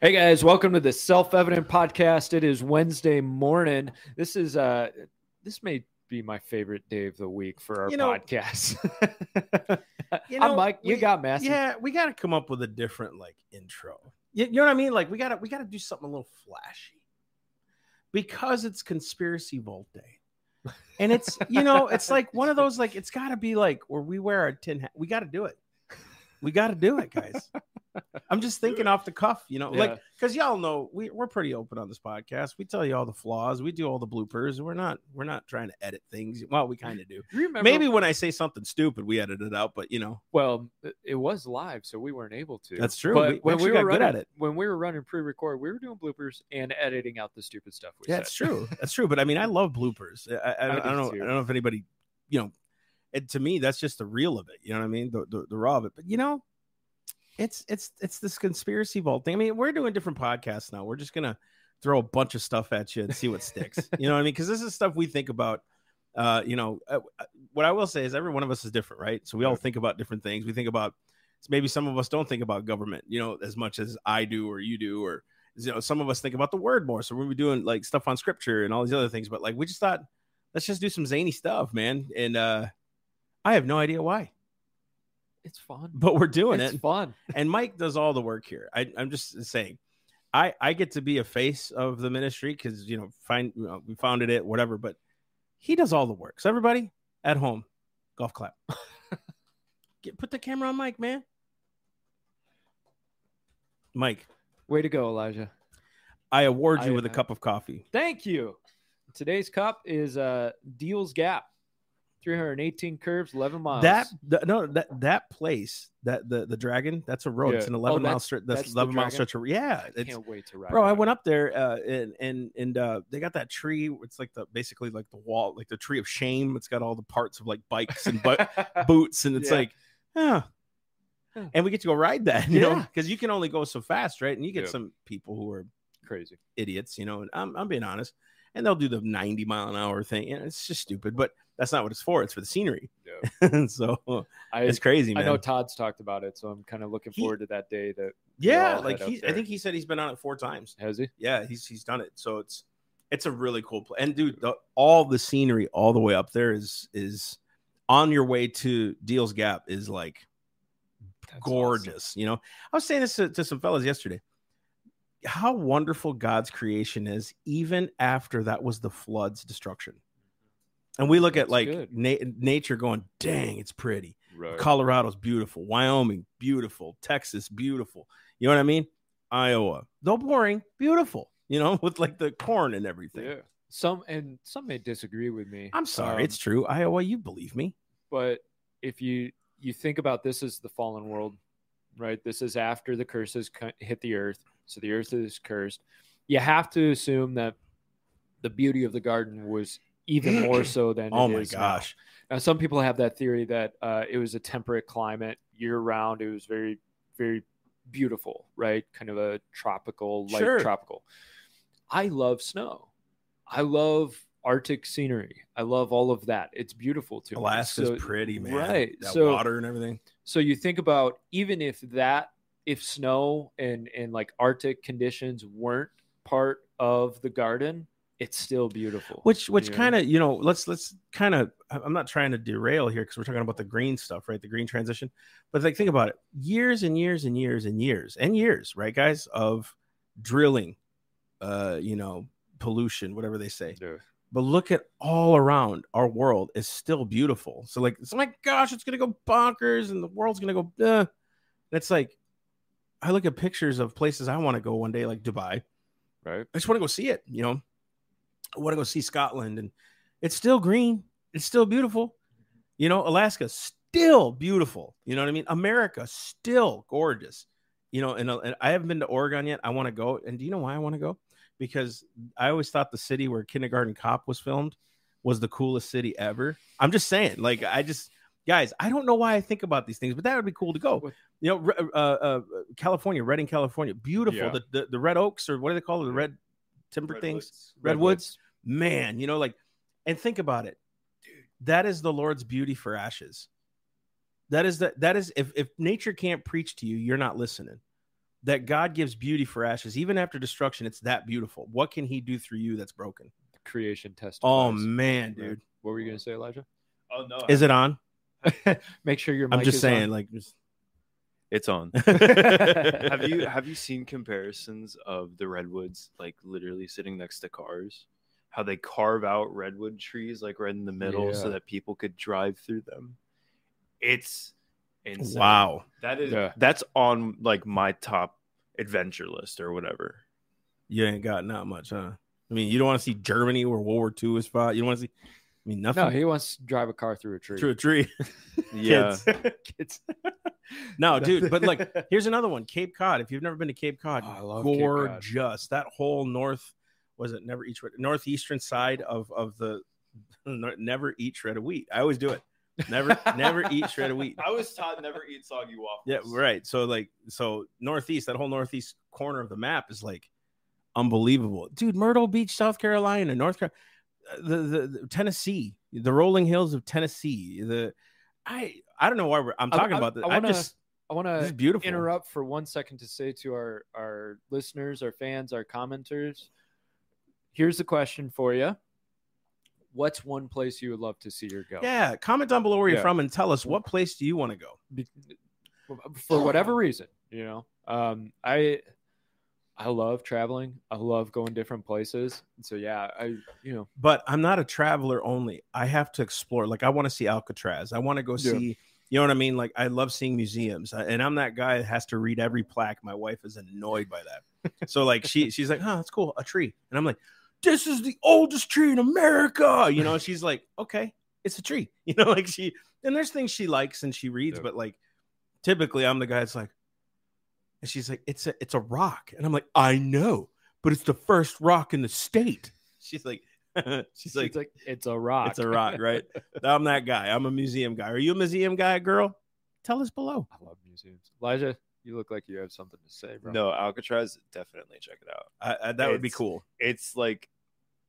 Hey guys, welcome to the Self-Evident Podcast. It is Wednesday morning. This is uh this may be my favorite day of the week for our You know- podcast. You I'm know, Mike. You we- got messy. Yeah, we got to come up with a different like intro. You, you know what I mean? Like we got to we got to do something a little flashy because it's conspiracy vault day, and it's you know it's like one of those like it's got to be like where we wear our tin hat. We got to do it. We got to do it, guys. I'm just thinking off the cuff, you know, Yeah. like because y'all know we, we're pretty open on this podcast. We tell you all the flaws, we do all the bloopers. We're not we're not trying to edit things. Well, we kind of do. Remember Maybe when I say something stupid, we edit it out, but you know, well, it- was live, so we weren't able to. That's true. But We- when we were good running, at it. when we were running pre-record, we were doing bloopers and editing out the stupid stuff we Yeah, said. it's true. That's true. But I mean, I love bloopers. I, I, I, I don't, don't know. too. I don't know if anybody, you know, it, to me, that's just the real of it. You know what I mean? The, the the raw of it. But you know, it's it's it's this conspiracy vault thing. I mean, we're doing different podcasts now. We're just gonna throw a bunch of stuff at you and see what sticks. You know what I mean? Because this is stuff we think about. Uh, you know, uh, what I will say is every one of us is different, right? So we all think about different things. We think about maybe some of us don't think about government, you know, as much as I do or you do, or you know, some of us think about the word more. So we'll be doing like stuff on scripture and all these other things. But like we just thought, let's just do some zany stuff, man. And uh I have no idea why, It's fun. but we're doing it's it. fun. And Mike does all the work here. I, I'm just saying, I I get to be a face of the ministry because you know, find you know, we founded it, whatever. But he does all the work. So everybody at home, golf clap. Get put the camera on Mike, man. Mike, Way to go, Elijah. I award you I- with a I- cup of coffee. Thank you. Today's cup is uh Deals Gap. 318 curves, 11 miles. That th- no that that place that the the dragon that's a road. It's Yeah. an Oh, eleven mile that's- stretch. That's, that's the eleven mile stretch. Of, yeah, I it's can't wait to ride. bro. I went up there uh, and and and uh, they got that tree. It's like the basically like the wall, like the tree of shame. It's got all the parts of like bikes and bu- boots, and it's Yeah. like, yeah. Yeah. And we get to go ride that, you know, because you can only go so fast, right? And you get Yeah. some people who are crazy. idiots, you know, and I'm, I'm being honest, and they'll do the 90 mile an hour thing. And it's just stupid, but that's not what it's for. It's for the scenery. Yeah. so I, it's crazy, I know Todd's talked about it, so I'm kind of looking He- forward to that day that yeah, like he, I think he said he's been on it four times. has he? Yeah, he's he's done it. So it's it's a really cool place. And dude, the, all the scenery all the way up there is is on your way to Deals Gap is like That's gorgeous. You know, I was saying this to, to some fellas yesterday. How wonderful God's creation is, even after that was the flood's destruction. And we look at like na- nature going, dang, it's pretty. Right. Colorado's beautiful, Wyoming, beautiful, Texas, beautiful. You know what I mean? Iowa, though boring, beautiful, you know, with like the corn and everything. Yeah. Some and some may disagree with me. I'm sorry, um, it's true. Iowa, you believe me. but if you you think about this as the fallen world right this is after the curses hit the earth so the earth is cursed you have to assume that the beauty of the garden was even more so than Oh it my is now. gosh. now some people have that theory that uh, it was a temperate climate year round it was very very beautiful right kind of a tropical light Sure. tropical i love snow i love arctic scenery i love all of that it's beautiful to me. Alaska's So- pretty, man. right That so water and everything. So you think about even if that if snow and and like arctic conditions weren't part of the garden it's still beautiful which which Yeah. kind of you know let's let's kind of i'm not trying to derail here because we're talking about the green stuff right the green transition but like think about it years and years and years and years and years right guys of drilling uh you know pollution whatever they say. But look at all around our world is still beautiful so like it's oh my gosh it's gonna go bonkers and the world's gonna go uh. it's like i look at pictures of places i want to go one day like dubai right I just want to go see it. You know, I want to go see Scotland, and it's still green. It's still beautiful. You know, Alaska still beautiful. You know what I mean? America still gorgeous. You know, and, uh, and I haven't been to Oregon yet. I want to go. And do you know why I want to go? Because I always thought the city where Kindergarten Cop was filmed was the coolest city ever. I'm just saying, like, I just guys, I don't know why I think about these things, but that would be cool to go. You know, uh, uh, California, Redding, California, beautiful. Yeah. The, the the red oaks or what do they call it? The red timber things, redwoods redwoods. Man, you know, like, and think about it, dude. that is the Lord's beauty for ashes. That is that that is if if nature can't preach to you, you're not listening. That God gives beauty for ashes, even after destruction. It's that beautiful. What can He do through you that's broken? Creation test. Oh man, dude, what were you gonna say, Elijah? Oh no, is it on? Make sure your. I'm just is saying, on. like, just... it's on. have you have you seen comparisons of the redwoods like literally sitting next to cars? How they carve out redwood trees like right in the middle so that people could drive through them. It's insane. wow. That is Yeah. that's on like my top adventure list or whatever. You ain't got not much, huh? I mean, you don't want to see Germany where World War II was fought. You don't want to see. I mean, nothing. No, he wants to drive a car through a tree. through a tree. Yeah. Kids. Kids. No, dude, but like, here's another one. Cape Cod. If you've never been to Cape Cod, Oh, I love Cape Cod. gorgeous. That whole north was it never eat northeastern side of of the never eat shred of wheat. I always do it. Never never eat shred of wheat. I was taught never eat soggy waffles. Yeah, right. So like so northeast, that whole northeast corner of the map is like unbelievable. Dude, Myrtle Beach, South Carolina, North Carolina, uh, the, the, the Tennessee, the rolling hills of Tennessee. The I I don't know why we're, I'm talking I- about this. I I, wanna- just I want to beautiful. interrupt for one second to say to our our listeners, our fans, our commenters. Here's a question for you: What's one place you would love to see her go? Yeah, comment down below where you're from and tell us what place do you want to go. Be- for whatever reason, you know. Um, I I love traveling. I love going different places. So yeah, I you know But I'm not a traveler only. I have to explore. Like I want to see Alcatraz. I want to go Yeah. see. You know what I mean? Like I love seeing museums, and I'm that guy that has to read every plaque. My wife is annoyed by that. So like she she's like, "Huh, that's cool, a tree," and I'm like, "This is the oldest tree in America." You know, she's like, "Okay, it's a tree." You know, like she and there's things she likes and she reads, Yeah. but like typically I'm the guy that's like, and she's like, "It's a it's a rock," and I'm like, "I know, but it's the first rock in the state." She's like, she's it's like, like, it's a rock. it's a rock, right? I'm that guy. I'm a museum guy. Are you a museum guy, girl? Tell us below. I love museums. Elijah, you look like you have something to say, bro. No, Alcatraz, definitely check it out. I, I, that would be cool. It's like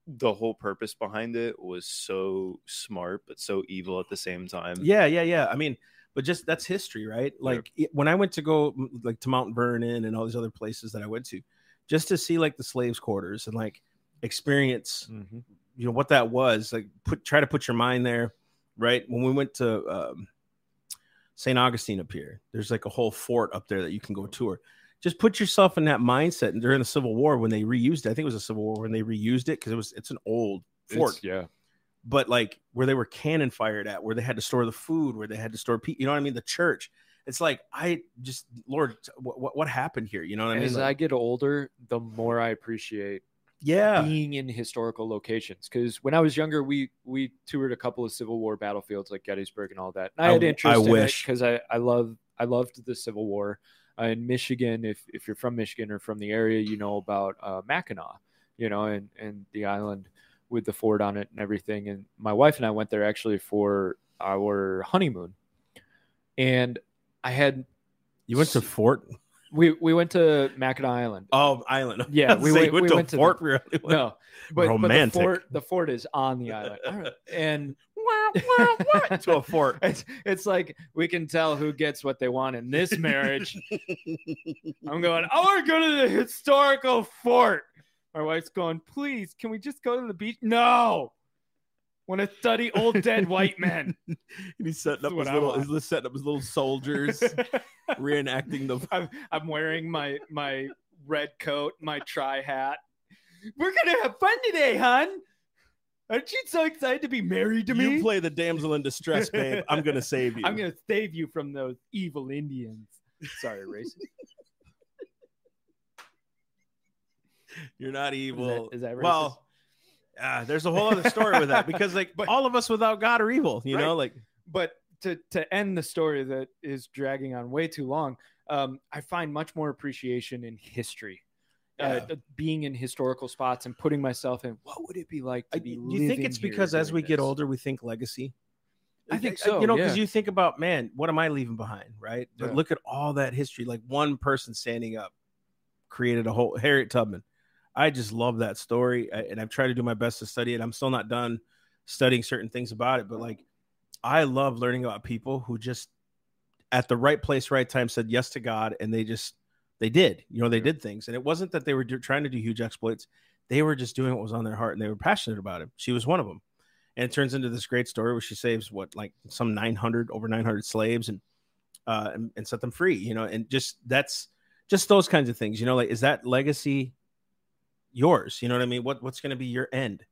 the whole purpose behind it was so smart but so evil at the same time. Yeah, yeah, yeah. I mean, but just that's history, right? Like it- when I went to go like to Mount Vernon and all these other places that I went to, just to see like the slaves' quarters and like experience, Mhm. you know, what that was. Like put try to put your mind there, right? When we went to um, St. Augustine up here, there's like a whole fort up there that you can go tour. Just put yourself in that mindset. And during the Civil War, when they reused it, I think it was a Civil War when they reused it because it was it's an old fort It's- yeah. but like where they were cannon fired at, where they had to store the food, where they had to store, pe- you know what I mean? The church. It's like I just, Lord, what what, happened here? You know what I mean? As Like, I get older, the more I appreciate yeah, being in historical locations. Because when I was younger, we we toured a couple of Civil War battlefields like Gettysburg and all that. And I, had interest I in wish. because I I love I loved the Civil War. Uh, in Michigan, if if you're from Michigan or from the area, you know about uh, Mackinac, you know, and and the island with the fort on it and everything. And my wife and I went there actually for our honeymoon, and I had you went to Fort. we we went to Mackinac Island. Oh, island. Yeah, we went- you we to went to Fort. the- really? No, but, but the Romantic. fort the fort is on the island, I to a fort. it's it's like we can tell who gets what they want in this marriage. I'm going. I want to go to the historical fort. My wife's going. Please, can we just go to the beach? No. Want to study old dead white men. and he's setting up his little, setting up his little soldiers, reenacting the. I'm, I'm wearing my my red coat, my tri hat. We're gonna have fun today, hon. Aren't you so excited to be married to me? You play the damsel in distress, babe. I'm gonna save you. I'm gonna save you from those evil Indians. Sorry, racist. You're not Is evil. that, is that racist? well, ah, there's a whole other story with that because like But- all of us without God are evil. You know, like but to to end the story that is dragging on way too long, um, I find much more appreciation in history. Uh, being in historical spots and putting myself in what would it be like to be do you think it's because as we get older, we think legacy? I think Uh, so, You know, because yeah. you think about, man, what am I leaving behind? Right. But Yeah. look at all that history. Like one person standing up created a whole Harriet Tubman. I just love that story. I- and I've tried to do my best to study it. I'm still not done studying certain things about it, but like I love learning about people who just at the right place, right time said yes to God and they just They did. You know, they did things, and it wasn't that they were do- trying to do huge exploits. They were just doing what was on their heart, and they were passionate about it. She was one of them, and it turns into this great story where she saves what like some 900 over 900 slaves and uh and, and set them free. You know, and just that's just those kinds of things. You know, like is that legacy yours? You know what I mean? What what's going to be your end?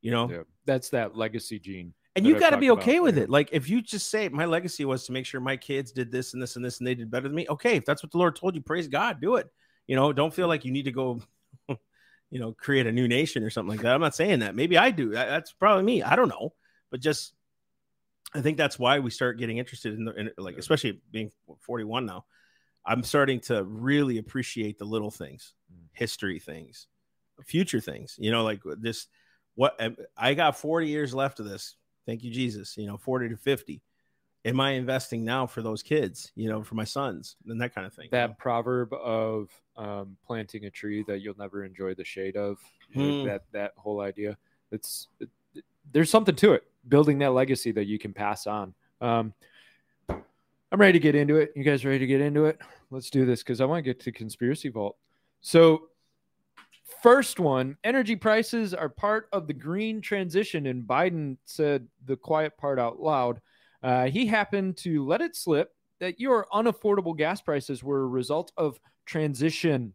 You know, Yeah. That's that legacy gene. And you got to be okay with it. Like if you just say my legacy was to make sure my kids did this and this and this and they did better than me. Okay, if that's what the Lord told you, praise God, do it. You know, don't feel like you need to go, you know, create a new nation or something like that. I'm not saying that. Maybe I do. That's probably me. I don't know, but just I think that's why we start getting interested in the in, like, especially being 41 now. I'm starting to really appreciate the little things, Mm. history things, future things. You know, like this. What I got 40 years left of this. Thank you, Jesus. You know, 40 to 50. Am I investing now for those kids? You know, for my sons and that kind of thing. That proverb of um, planting a tree that you'll never enjoy the shade of. Hmm. That that whole idea. It's it, it- there's something to it. Building that legacy that you can pass on. Um, I'm ready to get into it. You guys ready to get into it? Let's do this because I want to get to conspiracy vault. So, first one: energy prices are part of the green transition, and Biden said the quiet part out loud. Uh, he happened to let it slip that your unaffordable gas prices were a result of transition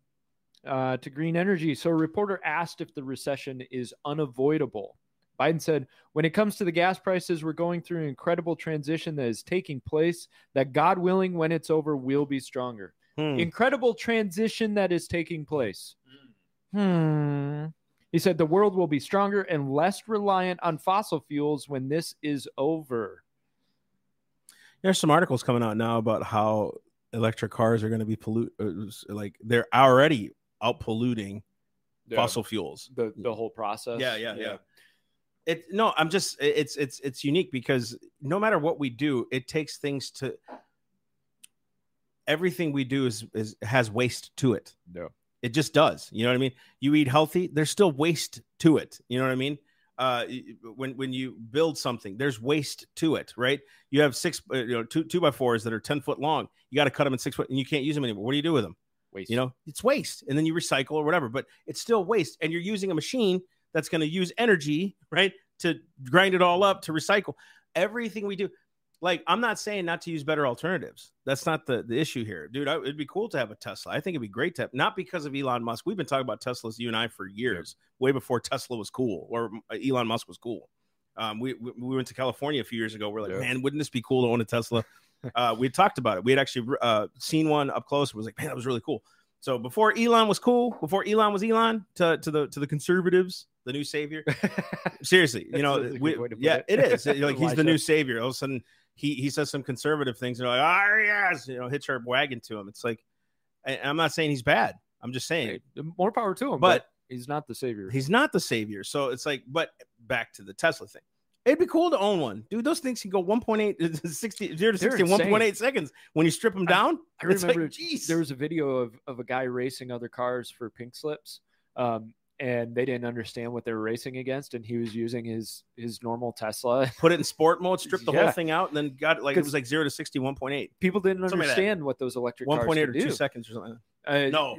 uh, to green energy. So, a reporter asked if the recession is unavoidable. Biden said, when it comes to the gas prices, we're going through an incredible transition that is taking place, that God willing, when it's over, we'll be stronger. Hmm. Incredible transition that is taking place. Hmm. He said, the world will be stronger and less reliant on fossil fuels when this is over. There's some articles coming out now about how electric cars are going to be pollute, uh, like they're already out polluting fossil fuels. the, the whole process. Yeah, yeah, yeah. It no, I'm just it's it's it's unique because no matter what we do, it takes things to everything we do is is has waste to it. No. It just does. You know what I mean? You eat healthy, there's still waste to it. You know what I mean? Uh, when when you build something, there's waste to it, right? You have six, uh, you know, two two by fours that are ten foot long. You got to cut them in six foot, and you can't use them anymore. What do you do with them? Waste. You know, it's waste, and then you recycle or whatever. But it's still waste, and you're using a machine that's going to use energy, right, to grind it all up to recycle everything we do. Like, I'm not saying not to use better alternatives. That's not the, the issue here, dude. I, it'd be cool to have a Tesla. I think it'd be great to have, not because of Elon Musk. We've been talking about Teslas, you and I, for years, way before Tesla was cool or uh, Elon Musk was cool. Um, we, we we went to California a few years ago. We're like, Yeah. man, wouldn't this be cool to own a Tesla? uh, we talked about it. We had actually uh, seen one up close. It was like, man, that was really cool. So before Elon was cool, before Elon was Elon to, to the to the conservatives, the new savior. Seriously, you know, That's a good we- way to put yeah, it. it is. Like he's the new savior. All of a sudden, he he says some conservative things, and like, ah, yes, you know, hitch our wagon to him. It's like, I, I'm not saying he's bad. I'm just saying Hey, more power to him, but, But- he's not the savior. he's not the savior. So it's like, but back to the Tesla thing. It'd be cool to own one, dude. Those things can go 1.8, 60, 0 to 60 in insane. 1.8 seconds when you strip them down. I like, remember geez. there was a video of, of a guy racing other cars for pink slips. Um, and they didn't understand what they were racing against, and he was using his his normal Tesla. put it in sport mode, stripped the whole thing out, and then got like it was like 0 to 60, 1.8. People didn't Something like understand what those electric cars 1.8 could or do. two seconds or something. Uh, No,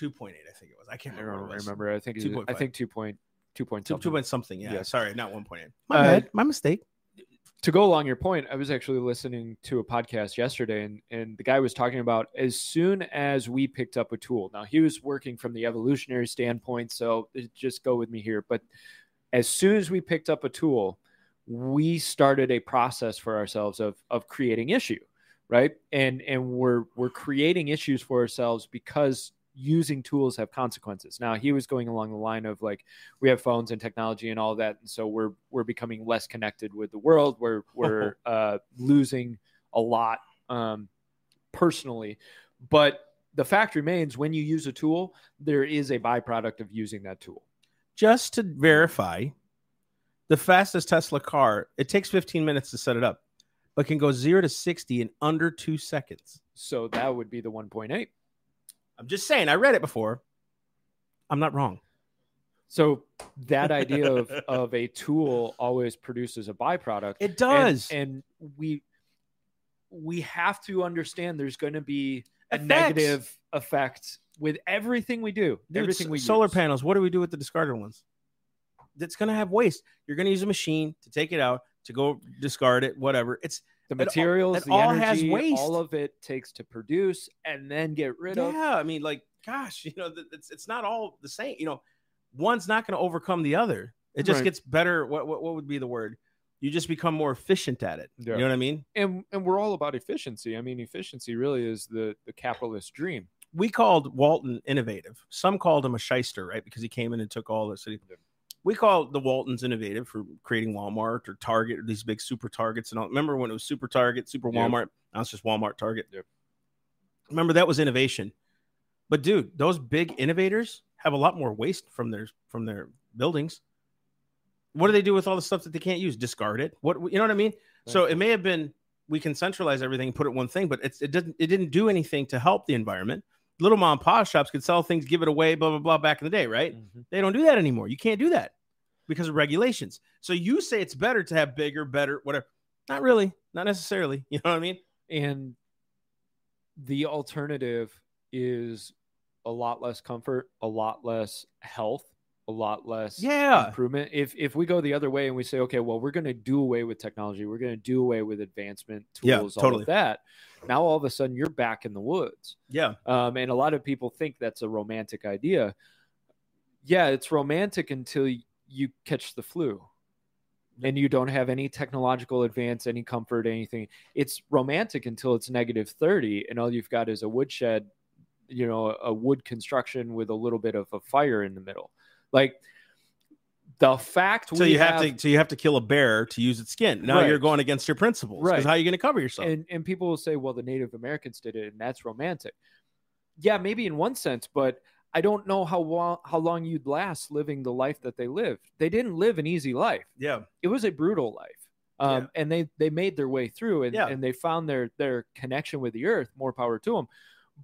2.8, I think it was. I can't I remember. don't what remember. I think it was, I 2.5. think two point two point Two, something. two point something. Yeah. Yeah. Sorry, not 1.8. My Uh, bad. My mistake. To go along your point, I was actually listening to a podcast yesterday, and and the guy was talking about as soon as we picked up a tool. Now he was working from the evolutionary standpoint, so just go with me here. But as soon as we picked up a tool, we started a process for ourselves of of creating issue, right? And and we're we're creating issues for ourselves because using tools have consequences. Now he was going along the line of like we have phones and technology and all that, and so we're we're becoming less connected with the world. We're we're uh, losing a lot um, personally, but the fact remains: when you use a tool, there is a byproduct of using that tool. Just to verify, the fastest Tesla car, it takes 15 minutes to set it up, but can go 0 to 60 in under two seconds. So that would be the 1.8. I'm just saying, I read it before. I'm not wrong. So that idea of, of a tool always produces a byproduct. It And- And, we we have to understand there's going to be a Effects. negative effect with everything we do. Dude, everything we solar use. panels. What do we do with the discarded ones? That's going to have waste. You're going to use a machine to take it out to go discard it. Whatever. It's the materials, it the all energy, has waste. all of it takes to produce and then get rid of. yeah. I mean, like, gosh, you know, it's it's not all the same. You know, one's not going to overcome the other. It just Right. gets better. What, what what would be the word? You just become more efficient at it. Yeah. You know what I mean? And and we're all about efficiency. I mean, efficiency really is the the capitalist dream. we called Walton innovative. Some called him a shyster, right? Because he came in and took all the city. We call the Waltons innovative for creating Walmart or Target or these big super targets and all. Remember when it was super Target, super Yep. Walmart? Now it's just Walmart Target. Yep. Remember that was innovation. But dude, those big innovators have a lot more waste from their from their buildings. What do they do with all the stuff that they can't use? Discard it. What you know what I mean? So it may have been we can centralize everything and put it one thing, but it's, it didn't it didn't do anything to help the environment. Little mom and pop shops could sell things, give it away, blah blah blah back in the day, right? Mhm. They don't do that anymore. You can't do that because of regulations. So you say it's better to have bigger, better, whatever. Not really, not necessarily. You know what I mean? And the alternative is a lot less comfort, a lot less health, a lot less Yeah. improvement. If if we go the other way and we say, okay, well, we're going to do away with technology, we're going to do away with advancement Yeah, tools, all of that. Now all of a sudden you're back in the woods. Yeah. Um, and a lot of people think that's a romantic idea. Yeah, it's romantic until you catch the flu and you don't have any technological advance, any comfort, anything. It's romantic until it's negative 30 and all you've got is a woodshed, you know, a wood construction with a little bit of a fire in the middle. Like the fact So you have, to so you have to kill a bear to use its skin. Now Right. you're going against your principles. Right. how are you going to cover yourself? and and people will say well the native americans did it and that's romantic yeah maybe in one sense but i don't know how long how long you'd last living the life that they lived they didn't live an easy life yeah. it was a brutal life um, and they they made their way through and, Yeah. and they found their their connection with the earth more power to them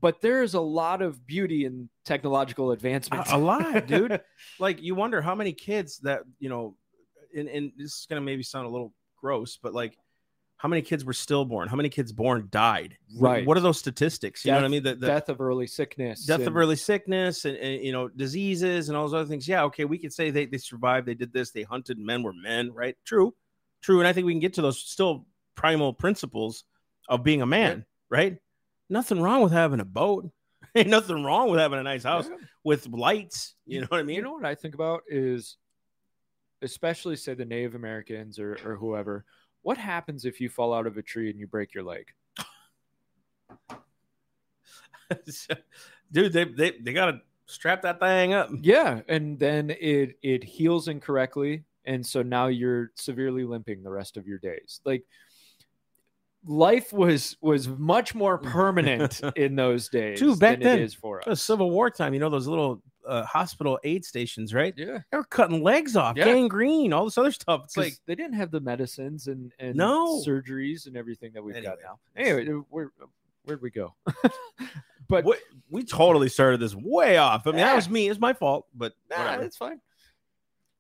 but there's a lot of beauty in technological advancement A, lot, dude. like you wonder how many kids that you know, and, and this is gonna maybe sound a little gross, but like how many kids were stillborn? How many kids born died? Right. What are those statistics? You know what I mean? The, the death of early sickness death of early sickness and, and you know diseases and all those other things. Yeah, okay, we could say they they survived. They did this. They hunted. Men were men, right? True, true. And I think we can get to those still primal principles of being a man, right? Nothing wrong with having a boat. Ain't nothing wrong with having a nice house Yeah. with lights. You know what I mean? You know what I think about is, especially say the Native Americans or, or whoever. What happens if you fall out of a tree and you break your leg? dude they, they they gotta strap that thing up Yeah, and then it it heals incorrectly, and so now you're severely limping the rest of your days. Like life was was much more mm. permanent in those days Dude, back than then, it is for us. civil war time you know those little uh, hospital aid stations right Yeah, they were cutting legs off Yeah. gangrene all this other stuff it's like they didn't have the medicines and and No. surgeries and everything that we've got now. Anyway, uh, where uh, where'd we go? but we, we totally started this way off i mean that was me it's my fault but Nah, it's fine.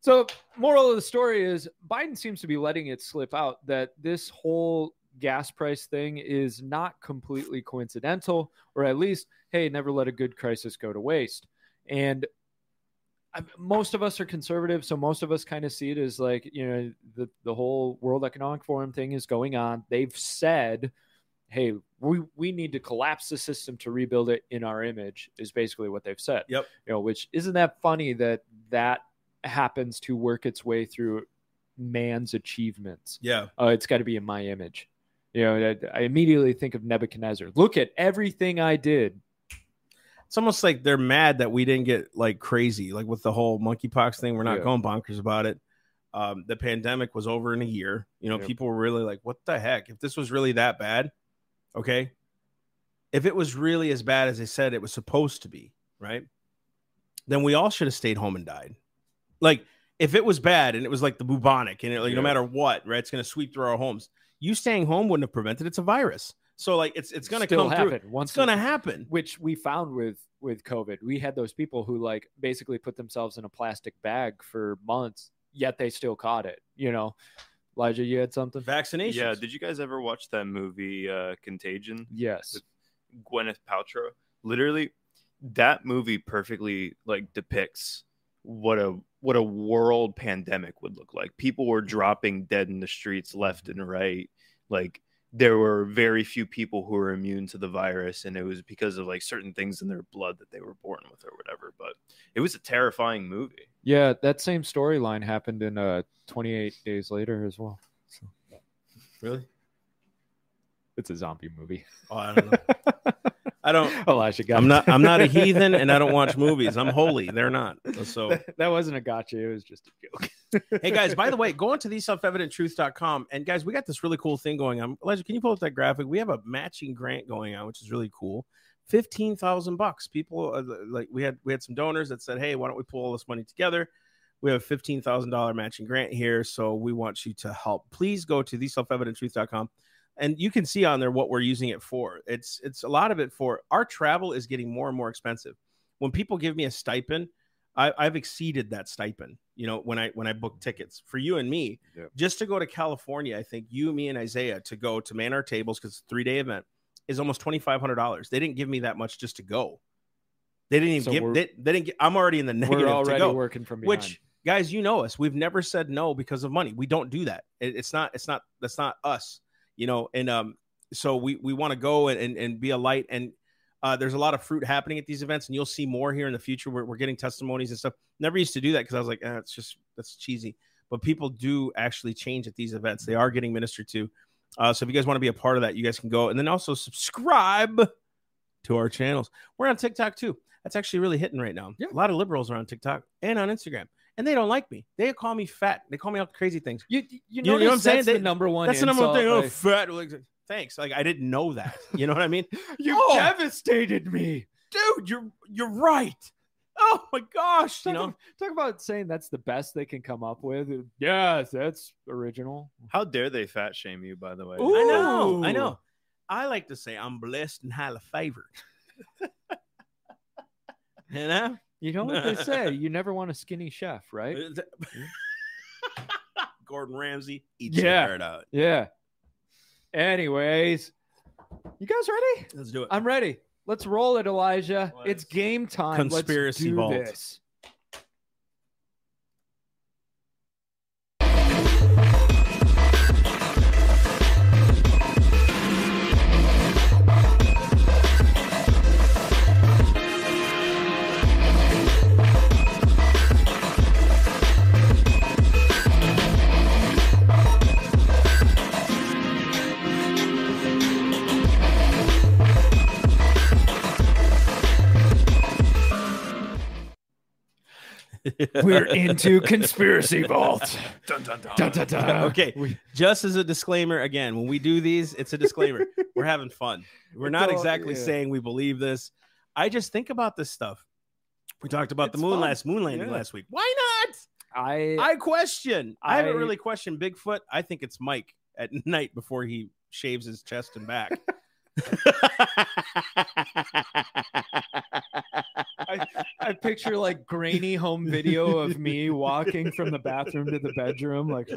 So, moral of the story is Biden seems to be letting it slip out that this whole gas price thing is not completely coincidental, or at least, hey, never let a good crisis go to waste. And I, most of us are conservative, so most of us kind of see it as like, you know, the, the whole World Economic Forum thing is going on. They've said, hey, we, we need to collapse the system to rebuild it in our image, is basically what they've said Yep. you know which isn't that funny that that happens to work its way through man's achievements yeah uh, it's got to be in my image you know I, I immediately think of nebuchadnezzar. Look at everything i did. It's almost like they're mad that we didn't get like crazy like with the whole monkeypox thing. We're not Yeah. going bonkers about it. Um, the pandemic was over in a year. You know Yep. people were really like what the heck? If this was really that bad okay? If it was really as bad as they said it was supposed to be right? Then we all should have stayed home and died. Like if it was bad and it was like the bubonic and it, like no matter what right? It's going to sweep through our homes you staying home wouldn't have prevented it's a virus. So like it's it's going to Still come through. happen once it's going to happen. Which we found with with covid. We had those people who like basically put themselves in a plastic bag for months yet they still caught it you know? Elijah you had something? Vaccinations. Yeah. Did you guys ever watch that movie uh, Contagion? yes. Gwyneth Paltrow. Literally, that movie perfectly like depicts what a what a world pandemic would look like. People were dropping dead in the streets left and right. Like there were very few people who were immune to the virus and it was because of like certain things in their blood that they were born with or whatever but it was a terrifying movie Yeah, that same storyline happened in uh 28 days later as well. So Really? it's a zombie movie. Oh, I don't know. I don't. Elijah got I'm not. I'm not a heathen, and I don't watch movies. I'm holy. They're not. So, that wasn't a gotcha. It was just a joke. hey guys, by the way, go on to the self-evidenttruth.com and guys, we got this really cool thing going on. Elijah, can you pull up that graphic? We have a matching grant going on, which is really cool. Fifteen thousand bucks. People uh, like we had we had some donors that said, "Hey, why don't we pull all this money together?" We have a fifteen thousand dollar matching grant here, so we want you to help. Please go to the self-evidenttruth.com and you can see on there what we're using it for. It's it's a lot of it for our travel is getting more and more expensive. When people give me a stipend, I, I've exceeded that stipend. You know, when I when I book mm-hmm. tickets for you and me, Yeah. just to go to California, I think you, me, and Isaiah to go to man our tables because it's a three day event is almost twenty five hundred dollars. They didn't give me that much just to go. They didn't even So give. They, they didn't. Get, I'm already in the negative We're already go working from behind. which guys you know us we've never said no because of money we don't do that it, it's not it's not that's not us you know and um so we we want to go and, and be a light and uh there's a lot of fruit happening at these events and you'll see more here in the future. We're, we're getting testimonies and stuff. Never used to do that because i was like eh, it's just that's cheesy. But people do actually change at these events. They are getting ministered to. Uh so if you guys want to be a part of that you guys can go. And then also subscribe to our channels. We're on tiktok too. That's actually really hitting right now. Yeah. A lot of liberals are on TikTok and on Instagram, and they don't like me. They call me fat. They call me all crazy things. you, you, You know what I'm saying? That's the number one. That's the number one thing. insult, Oh, fat. Like, thanks. Like I didn't know that. You know what I mean? you Oh. devastated me. Dude, you're you're right. Oh my gosh. You Talk, know, ab- talk about saying that's the best they can come up with. Yes, that's original. how dare they fat shame you by the way I know. I know. I like to say I'm blessed and highly favored. you know? You know what they say? You never want a skinny chef, right? Uh, Gordon Ramsay, eat Yeah. your heart out. Yeah. Anyways, you guys ready? Let's do it. I'm ready. Let's roll it, Elijah. Let's- It's game time. Let's Conspiracy do vault. this. We're into conspiracy vault. Dun, dun, dun. Dun, dun, dun. Okay. We- just as a disclaimer again when we do these it's a disclaimer we're having fun we're not exactly yeah. saying we believe this i just think about this stuff we talked about the moon fun. last moon landing Yeah. last week why not I, i question i, haven't really questioned bigfoot i think it's mike at night before he shaves his chest and back I picture like grainy home video of me walking from the bathroom to the bedroom, like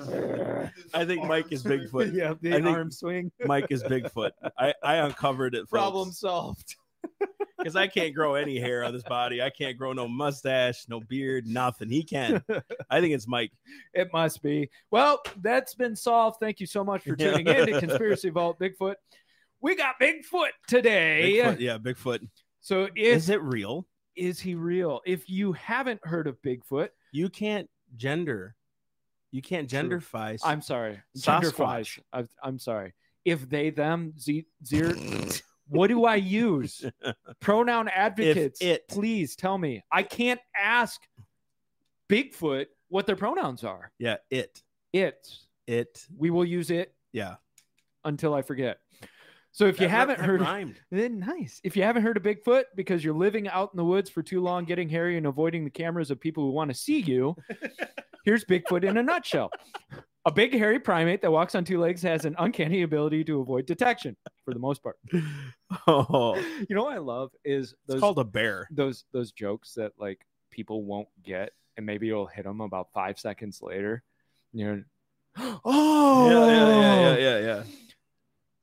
i think mike is bigfoot Yeah, the I think- arm swing. mike is bigfoot i i uncovered it Problem solved. because i can't grow any hair on this body i can't grow no mustache no beard nothing he can i think it's mike It must be. Well, that's been solved. Thank you so much for Yeah. tuning in to Conspiracy Vault Bigfoot. We got Bigfoot today. Bigfoot, yeah bigfoot So is is it real is he real? If you haven't heard of Bigfoot, you can't gender you can't genderfy I'm sorry. Genderfies. I'm, sorry. If they, them, z, zir, what do I use? Pronoun advocates. it. Please tell me. I can't ask Bigfoot what their pronouns are. yeah it It. it We will use it yeah until I forget. So if you That ri- haven't that heard, rhymed. then nice. If you haven't heard of Bigfoot because you're living out in the woods for too long, getting hairy and avoiding the cameras of people who want to see you, here's Bigfoot in a nutshell. A big hairy primate that walks on two legs has an uncanny ability to avoid detection for the most part. oh You know what I love is it's called a bear those those jokes that like people won't get and maybe it'll hit them about 5 seconds later. You're oh yeah yeah yeah yeah oh. yeah yeah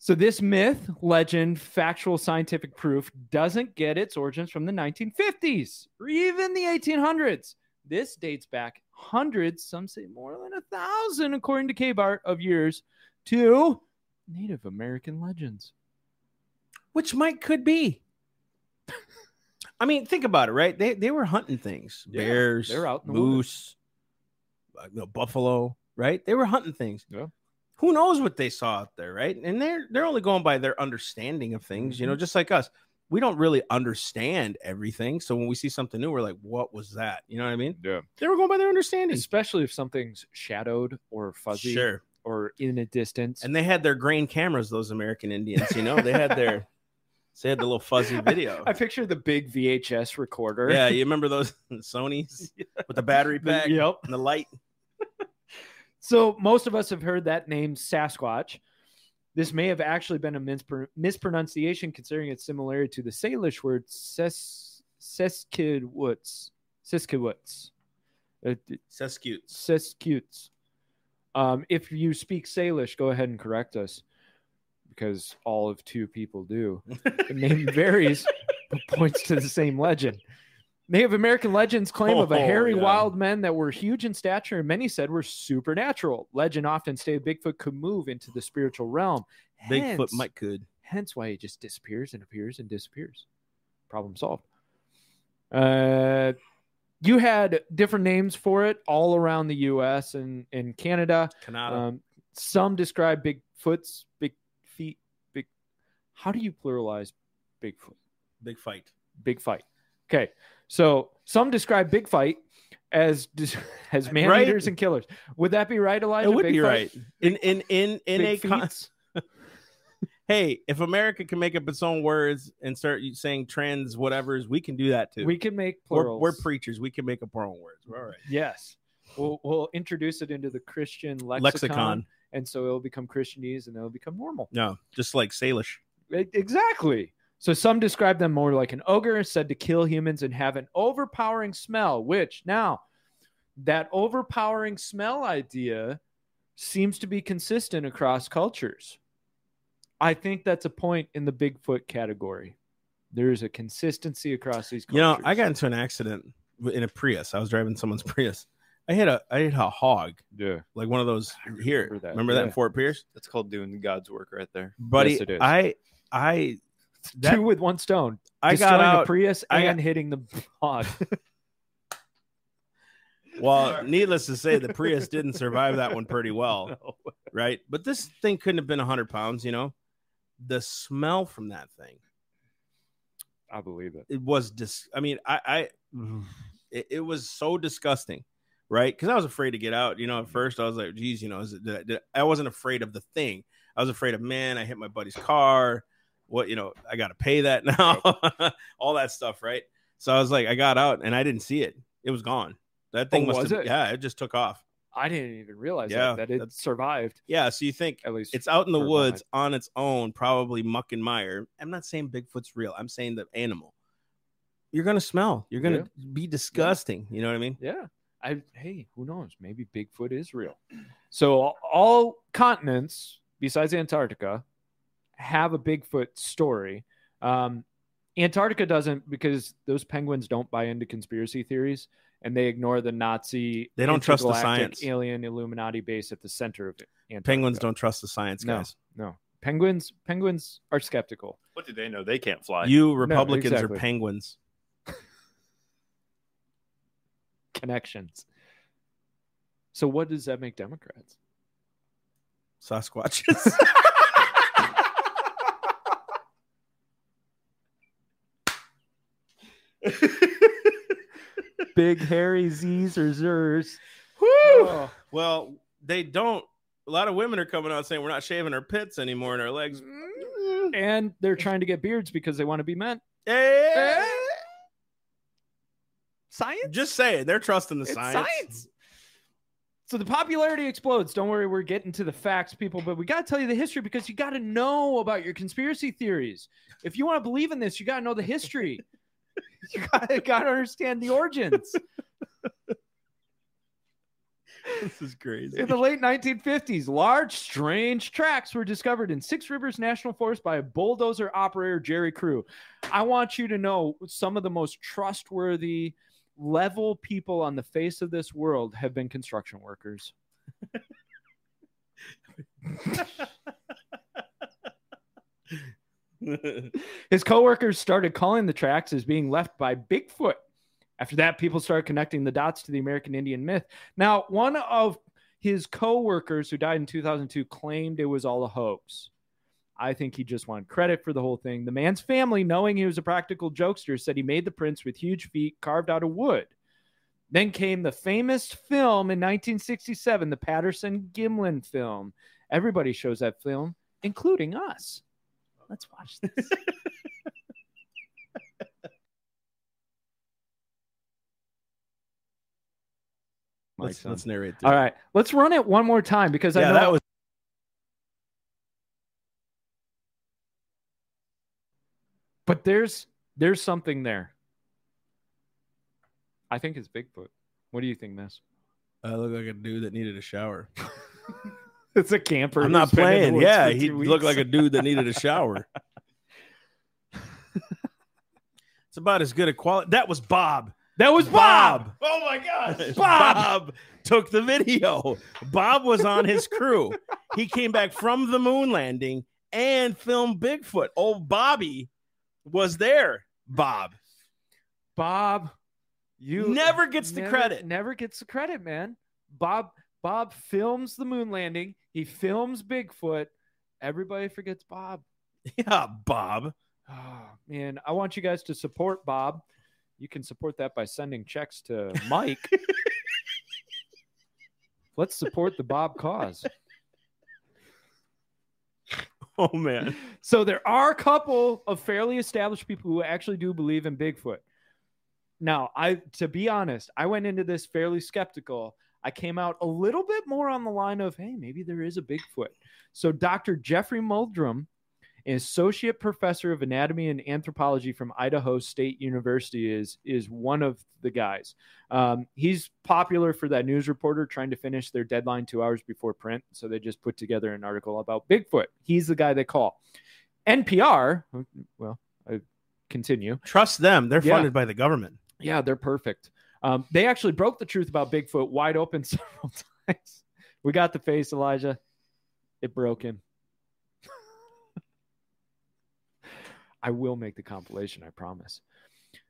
So this myth, legend, factual scientific proof doesn't get its origins from the 1950s or even the 1800s. This dates back hundreds, some say more than a thousand, according to K-Bart, of years to Native American legends. Which might could be. I mean, think about it, right? They they were hunting things, Yeah, bears, they're out moose, uh, you know, buffalo, right? They were hunting things. Yeah. Who knows what they saw out there, right? And they're they're only going by their understanding of things, you know, Mm-hmm. just like us. We don't really understand everything, so when we see something new, we're like, "What was that?" You know what I mean? Yeah. They were going by their understanding. Especially if something's shadowed or fuzzy Sure. or in a distance. And they had their grain cameras, those American Indians. You know, they had their they had the little fuzzy video. I picture the big VHS recorder. Yeah, you remember those Sony's with the battery pack Yep. and the light? So most of us have heard that name Sasquatch. This may have actually been a mispr- mispronunciation considering its similarity to the Salish word ses- Seskidwoods. Siskidwoods. Uh, Seskutes. Siskutes. Um, if you speak Salish, go ahead and correct us because all of two people do. The name varies, but points to the same legend. Native American legends claim of a Oh, hairy yeah. wild men that were huge in stature and many said were supernatural. Legend often stated Bigfoot could move into the spiritual realm. Bigfoot might could. Hence why he just disappears and appears and disappears. Problem solved. Uh, you had different names for it all around the U.S. and in Canada. Canada. Um, some describe Bigfoot's big feet. Big. How do you pluralize Bigfoot? Big fight. Big fight. Okay, so some describe Big Fight as as man Right. eaters and killers. Would that be right, Elijah? it would Big be Fight? right. In in in in a con- hey, if America can make up its own words and start saying trans whatevers, we can do that too. we can make we're, we're preachers. We can make up our own words. We're all right. Yes. We'll, we'll introduce it into the Christian lexicon, Lexicon. and so it'll become Christianese and it'll become normal. No, just like Salish. Exactly. So some describe them more like an ogre said to kill humans and have an overpowering smell, which now that overpowering smell idea seems to be consistent across cultures. I think that's a point in the Bigfoot category. There's a consistency across these cultures. You know, I got into an accident in a Prius. I was driving someone's Prius. I hit a I hit a hog, yeah. like one of those here. remember that, Remember that in. Fort Pierce, That's called doing God's work right there. buddy? Yes, it is. I I that, two with one stone. I got Destroying a out. Prius I got- and hitting the hog. Well, needless to say, the Prius didn't survive that one pretty well, No. right? But this thing couldn't have been hundred pounds. You know, the smell from that thing. I believe it. it was dis I mean, I I it, it was so disgusting, right? Because I was afraid to get out. You know, at first I was like, geez, you know, is it, did I, did I I wasn't afraid of the thing. I was afraid of man, I hit my buddy's car. What you know, I gotta pay that now, all that stuff, right? So I was like, I got out and I didn't see it. It was gone. That oh, thing Oh, must was have, it? yeah, it just took off. I didn't even realize Yeah, that, that it survived. Yeah, so you think At least it's out in the woods on its own, probably muck and mire. I'm not saying Bigfoot's real. I'm saying the animal. You're gonna smell. You're gonna be disgusting. You know what I mean? Yeah. I hey, who knows? Maybe Bigfoot is real. So all continents besides Antarctica have a Bigfoot story. Um, Antarctica doesn't because those penguins don't buy into conspiracy theories and they ignore the Nazi. They don't trust the science. Alien Illuminati base at the center of Antarctica. Penguins don't trust the science, guys. No, penguins. Penguins are skeptical. What do they know? They can't fly. You Republicans exactly. are penguins. Connections. So what does that make Democrats? Sasquatches. Big hairy Z's or Zers. Woo! Well, they don't. A lot of women are coming out saying we're not shaving our pits anymore and our legs. and they're trying to get beards because they want to be men. Eh. Science? Just say it. They're trusting the It's science. science. So the popularity explodes. Don't worry, we're getting to the facts, people, but we got to tell you the history because you got to know about your conspiracy theories. If you want to believe in this, you got to know the history. you got to gotta understand the origins. this is crazy. In the late 1950s, large, strange tracks were discovered in Six Rivers National Forest by a bulldozer operator, Jerry Crew. I want you to know some of the most trustworthy, level people on the face of this world have been construction workers. His coworkers started calling the tracks as being left by Bigfoot. After that, people started connecting the dots to the American Indian myth. Now, one of his coworkers who died in 2002 claimed it was all a hoax. I think he just wanted credit for the whole thing. The man's family, knowing he was a practical jokester, said he made the prints with huge feet carved out of wood. Then came the famous film in 1967, the Patterson Gimlin film. Everybody shows that film, including us. Let's watch this. let's, let's narrate. All right, let's run it one more time because I Yeah, know that was but there's there's something there. I think it's Bigfoot. What do you think, Miss? I look like a dude that needed a shower. It's a camper. I'm not been in the playing. Yeah, he two looked like a dude that needed a shower. it's about as good a quality. That was Bob. that was Bob. Oh my gosh. Bob! Bob took the video. Bob was on his crew. He came back from the moon landing and filmed Bigfoot. Old Bobby was there. Bob. Bob, you Never gets the never- credit. Never gets the credit, man. Bob Bob films the moon landing. He films Bigfoot. Everybody forgets Bob. Yeah, Bob. Oh, man, I want you guys to support Bob. You can support that by sending checks to Mike. Let's support the Bob cause. Oh man. So there are a couple of fairly established people who actually do believe in Bigfoot. Now, I to be honest, I went into this fairly skeptical. I came out a little bit more on the line of, hey, maybe there is a Bigfoot. So Dr. Jeffrey Meldrum, an associate professor of anatomy and anthropology from Idaho State University, is is one of the guys. Um, he's popular for that news reporter trying to finish their deadline two hours before print. So they just put together an article about Bigfoot. He's the guy they call. NPR, well, I continue. Trust them. They're Yeah. funded by the government. Yeah, they're perfect. Um, they actually broke the truth about Bigfoot wide open several times. We got the face, Elijah. It broke him. I will make the compilation, I promise.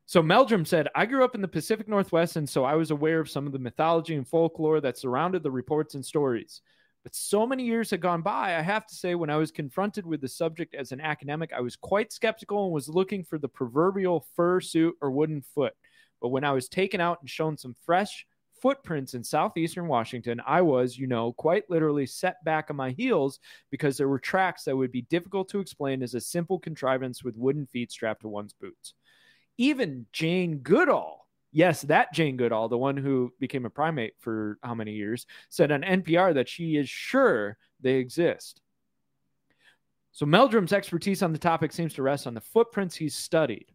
So Meldrum said, I grew up in the Pacific Northwest, and so I was aware of some of the mythology and folklore that surrounded the reports and stories. But so many years had gone by, I have to say, when I was confronted with the subject as an academic, I was quite skeptical and was looking for the proverbial fur suit or wooden foot. But when I was taken out and shown some fresh footprints in southeastern Washington, I was, you know, quite literally set back on my heels because there were tracks that would be difficult to explain as a simple contrivance with wooden feet strapped to one's boots. Even Jane Goodall, yes, that Jane Goodall, the one who became a primate for how many years, said on NPR that she is sure they exist. So Meldrum's expertise on the topic seems to rest on the footprints he's studied.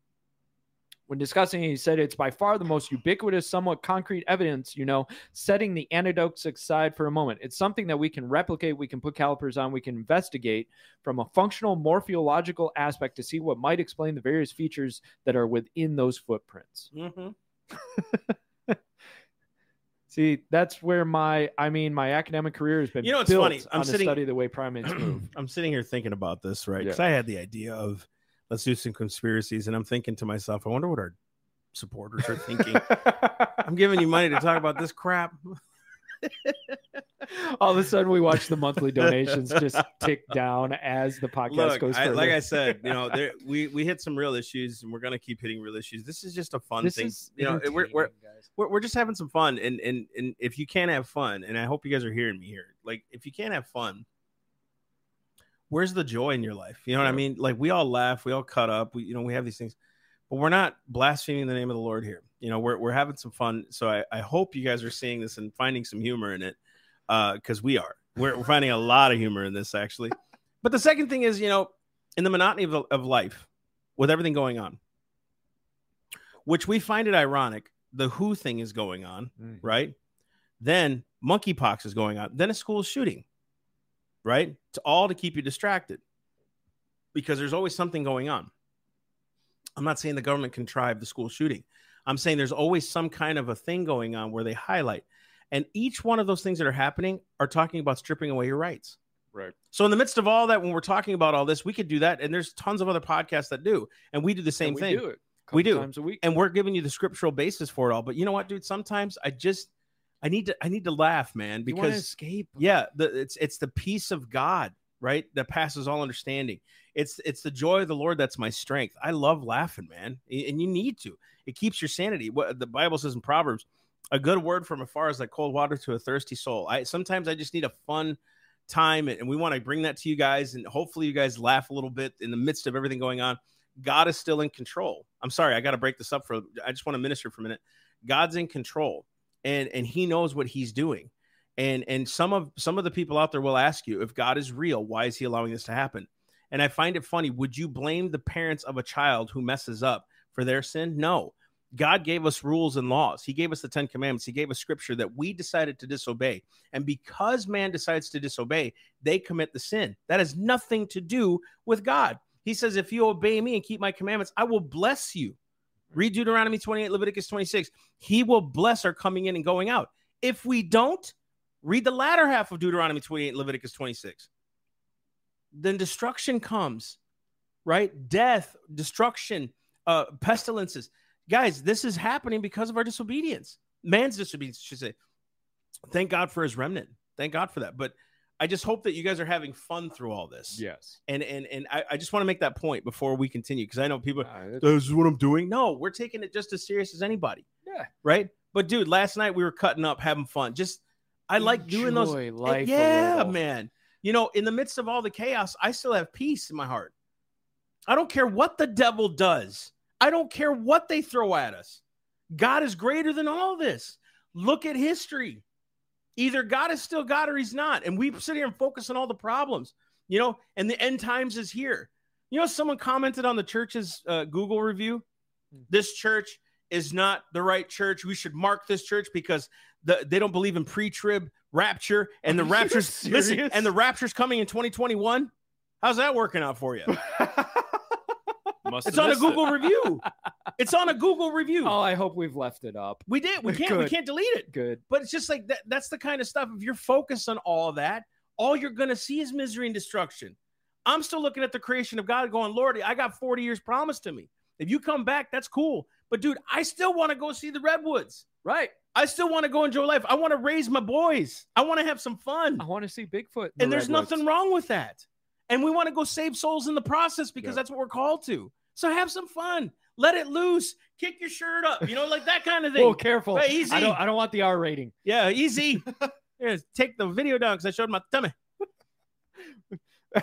When discussing it, he said it's by far the most ubiquitous, somewhat concrete evidence, you know, setting the anecdotes aside for a moment. It's something that we can replicate, we can put calipers on, we can investigate from a functional morphological aspect to see what might explain the various features that are within those footprints. Mm-hmm. See, that's where my, I mean, my academic career has been You know, it's funny. I'm on sitting- the study the way primates move. I'm sitting here thinking about this, right? Because Yeah. I had the idea of let's do some conspiracies, and I'm thinking to myself, I wonder what our supporters are thinking. I'm giving you money to talk about this crap. All of a sudden, we watch the monthly donations just tick down as the podcast Look, goes I, like I said, you know, there, we we hit some real issues, and we're gonna keep hitting real issues. This is just a fun this thing. You know, we're we're, we're we're just having some fun, and and and if you can't have fun, and I hope you guys are hearing me here, like if you can't have fun. Where's the joy in your life? You know what I mean? Like we all laugh, we all cut up, we you know we have these things, but we're not blaspheming the name of the Lord here. You know, we're we're having some fun. So I, I hope you guys are seeing this and finding some humor in it, Uh, because we are. We're, we're finding a lot of humor in this actually. But the second thing is, you know, in the monotony of, of life, with everything going on, which we find it ironic, the Who thing is going on, Mm. right? Then monkeypox is going on, then a school shooting, right? It's all to keep you distracted because there's always something going on. I'm not saying the government contrived the school shooting. I'm saying there's always some kind of a thing going on where they highlight. And each one of those things that are happening are talking about stripping away your rights. Right. So in the midst of all that, when we're talking about all this, we could do that, and there's tons of other podcasts that do, and we do the same we thing, do We do. times a week. and we're giving you the scriptural basis for it all. But you know what, dude? Sometimes I just, I need to, I need to laugh, man, because escape. yeah, the, it's it's the peace of God, right, that passes all understanding. It's it's the joy of the Lord that's my strength. I love laughing, man, and you need to. It keeps your sanity. What the Bible says in Proverbs, a good word from afar is like cold water to a thirsty soul. I sometimes I just need a fun time, and we want to bring that to you guys, and hopefully you guys laugh a little bit in the midst of everything going on. God is still in control. I'm sorry, I got to break this up for. I just want to minister for a minute. God's in control, and and He knows what He's doing. And and some of some of the people out there will ask you if god is real why is he allowing this to happen? And i find it funny. Would you blame the parents of a child who messes up for their sin? No. God gave us rules and laws. He gave us the 10 commandments. He gave us scripture that we decided to disobey. And because man decides to disobey they commit the sin. That has nothing to do with god. He says if you obey me and keep my commandments i will bless you read deuteronomy 28 leviticus 26 he will bless our coming in and going out if we don't Read the latter half of Deuteronomy 28, Leviticus 26. Then destruction comes, right? Death, destruction, uh, pestilences. Guys, this is happening because of our disobedience. Man's disobedience, should say. Thank God for his remnant. Thank God for that. But I just hope that you guys are having fun through all this. Yes. And and and I, I just want to make that point before we continue because I know people this is what I'm doing. No, we're taking it just as serious as anybody. Yeah. Right. But dude, last night we were cutting up, having fun. Just I like doing those. Enjoy eh, life yeah, man. You know, in the midst of all the chaos, I still have peace in my heart. I don't care what the devil does. I don't care what they throw at us. God is greater than all this. Look at history. Either God is still God or he's not. And we sit here and focus on all the problems, you know, and the end times is here. You know, someone commented on the church's uh, Google review. This church is not the right church. We should mark this church because the, they don't believe in pre-trib rapture and the rapture's listen and the rapture's coming in 2021. How's that working out for you? Must It's on a missed it. Google review. It's on a Google review. oh, I hope we've left it up. We did. We can't. We can't delete it. Good. But it's just like that. That's the kind of stuff. If you're focused on all of that, all you're gonna see is misery and destruction. I'm still looking at the creation of God, going, Lord, I got 40 years promised to me. If you come back, that's cool. But dude, I still want to go see the redwoods. Right. I still want to go enjoy life. I want to raise my boys. I want to have some fun. I want to see Bigfoot. in the and there's redwoods. nothing wrong with that. And we want to go save souls in the process because Yeah. that's what we're called to. So have some fun. Let it loose. Kick your shirt up. You know, like that kind of thing. Oh, careful. Hey, easy. I don't. I don't want the R rating. Yeah, easy. Here, take the video down because I showed my tummy.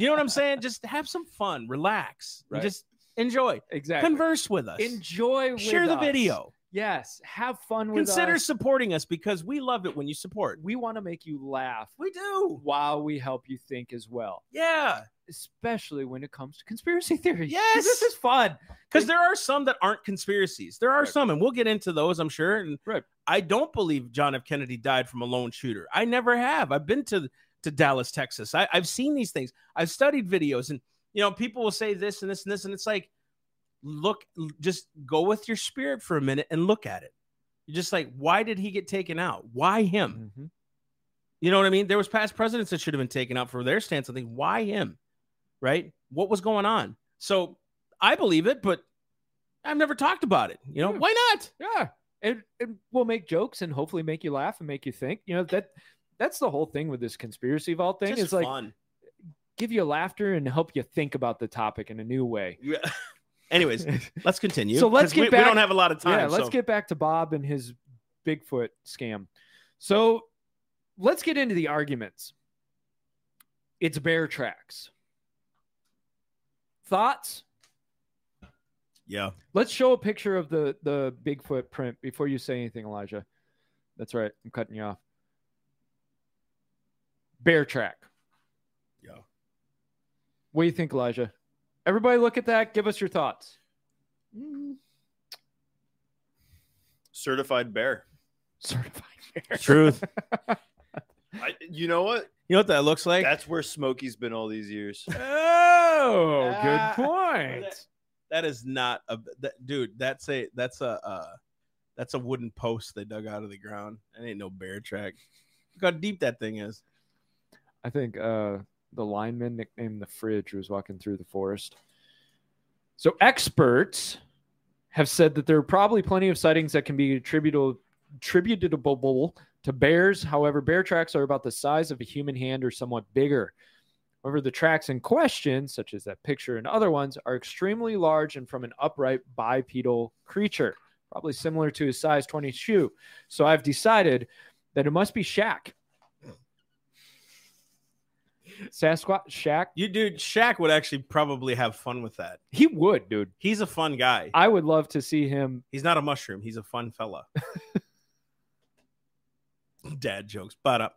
You know what I'm saying? Just have some fun, relax, Right. just enjoy. exactly. Converse with us. Enjoy. Share with the us. video. Yes. Have fun with Consider us. supporting us because we love it when you support. We want to make you laugh We do. while we help you think as well, Yeah. especially when it comes to conspiracy theories. Yes. This is fun. Because there are some that aren't conspiracies. There are Right. some, and we'll get into those, I'm sure. And Right. I don't believe John F. Kennedy died from a lone shooter. I never have. I've been to to Dallas, Texas. I, I've seen these things. I've studied videos, and you know, people will say this and this and this, and it's like, look, just go with your spirit for a minute and look at it. You're just like, why did he get taken out? Why him? Mhm. You know what I mean? There was past presidents that should have been taken out for their stance on things. Why him? Right? What was going on? So I believe it, but I've never talked about it. You know, Yeah. why not? Yeah. And, and we'll make jokes and hopefully make you laugh and make you think. You know that that's the whole thing with this conspiracy vault thing. Just It's like give you laughter and help you think about the topic in a new way. Yeah. Anyways, let's continue. So let's we, get we back- don't have a lot of time. yeah, let's so- get back to Bob and his Bigfoot scam. So let's get into the arguments. It's bear tracks. Thoughts? Yeah. Let's show a picture of the the Bigfoot print before you say anything, Elijah. That's right. I'm cutting you off. Bear track. Yeah. What do you think, Elijah? Everybody look at that. Give us your thoughts. Certified bear. certified bear. Truth. I, you know what? You know what that looks like? That's where Smokey's been all these years. Oh, Ah, good point. that is not a that, dude. That's a that's a uh, that's a wooden post they dug out of the ground. That ain't no bear track. Look how deep that thing is. I think uh, the lineman nicknamed the fridge was walking through the forest. So experts have said that there are probably plenty of sightings that can be attributable attributable to bears. However, bear tracks are about the size of a human hand or somewhat bigger. However, the tracks in question, such as that picture and other ones, are extremely large and from an upright bipedal creature, probably similar to a size 20 shoe. So I've decided that it must be Shaq. Sasquatch Shaq. You dude, Shaq would actually probably have fun with that. He would, dude. He's a fun guy. I would love to see him. He's not a mushroom. He's a fun fella. Dad jokes, but up,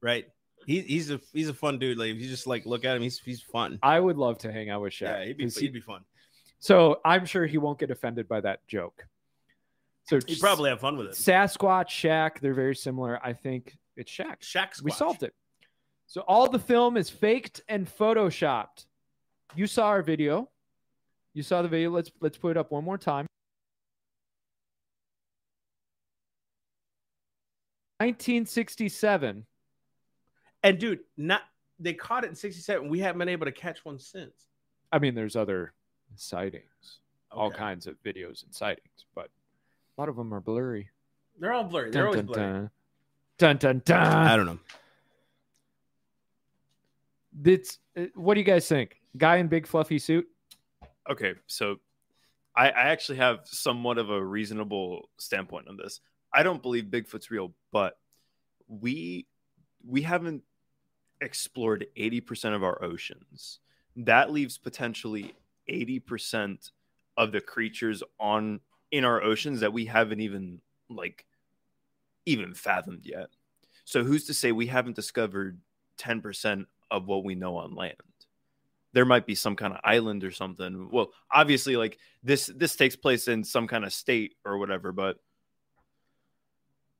right? He, he's a he's a fun dude. Like if you just like look at him, he's he's fun. I would love to hang out with Shaq. Yeah, he'd be he'd be fun. so I'm sure he won't get offended by that joke. So He'd probably have fun with it. Sasquatch, Shaq, they're very similar. I think it's Shaq. Shaq, We solved it. So all the film is faked and photoshopped. You saw our video. You saw the video. Let's let's put it up one more time. 1967. And dude, not they caught it in '67. We haven't been able to catch one since. I mean, there's other sightings, all kinds of videos and sightings, but a lot of them are blurry. They're all blurry. They're Dun, always dun, blurry. dun. Dun dun dun. I don't know. It's, uh, what do you guys think? Guy in big fluffy suit? Okay, so I, I actually have somewhat of a reasonable standpoint on this. I don't believe Bigfoot's real, but we we haven't explored 80% of our oceans. That leaves potentially 80% of the creatures on in our oceans that we haven't even like even fathomed yet. So who's to say we haven't discovered 10% of what we know on land? There might be some kind of island or something. Well, obviously like this this takes place in some kind of state or whatever, but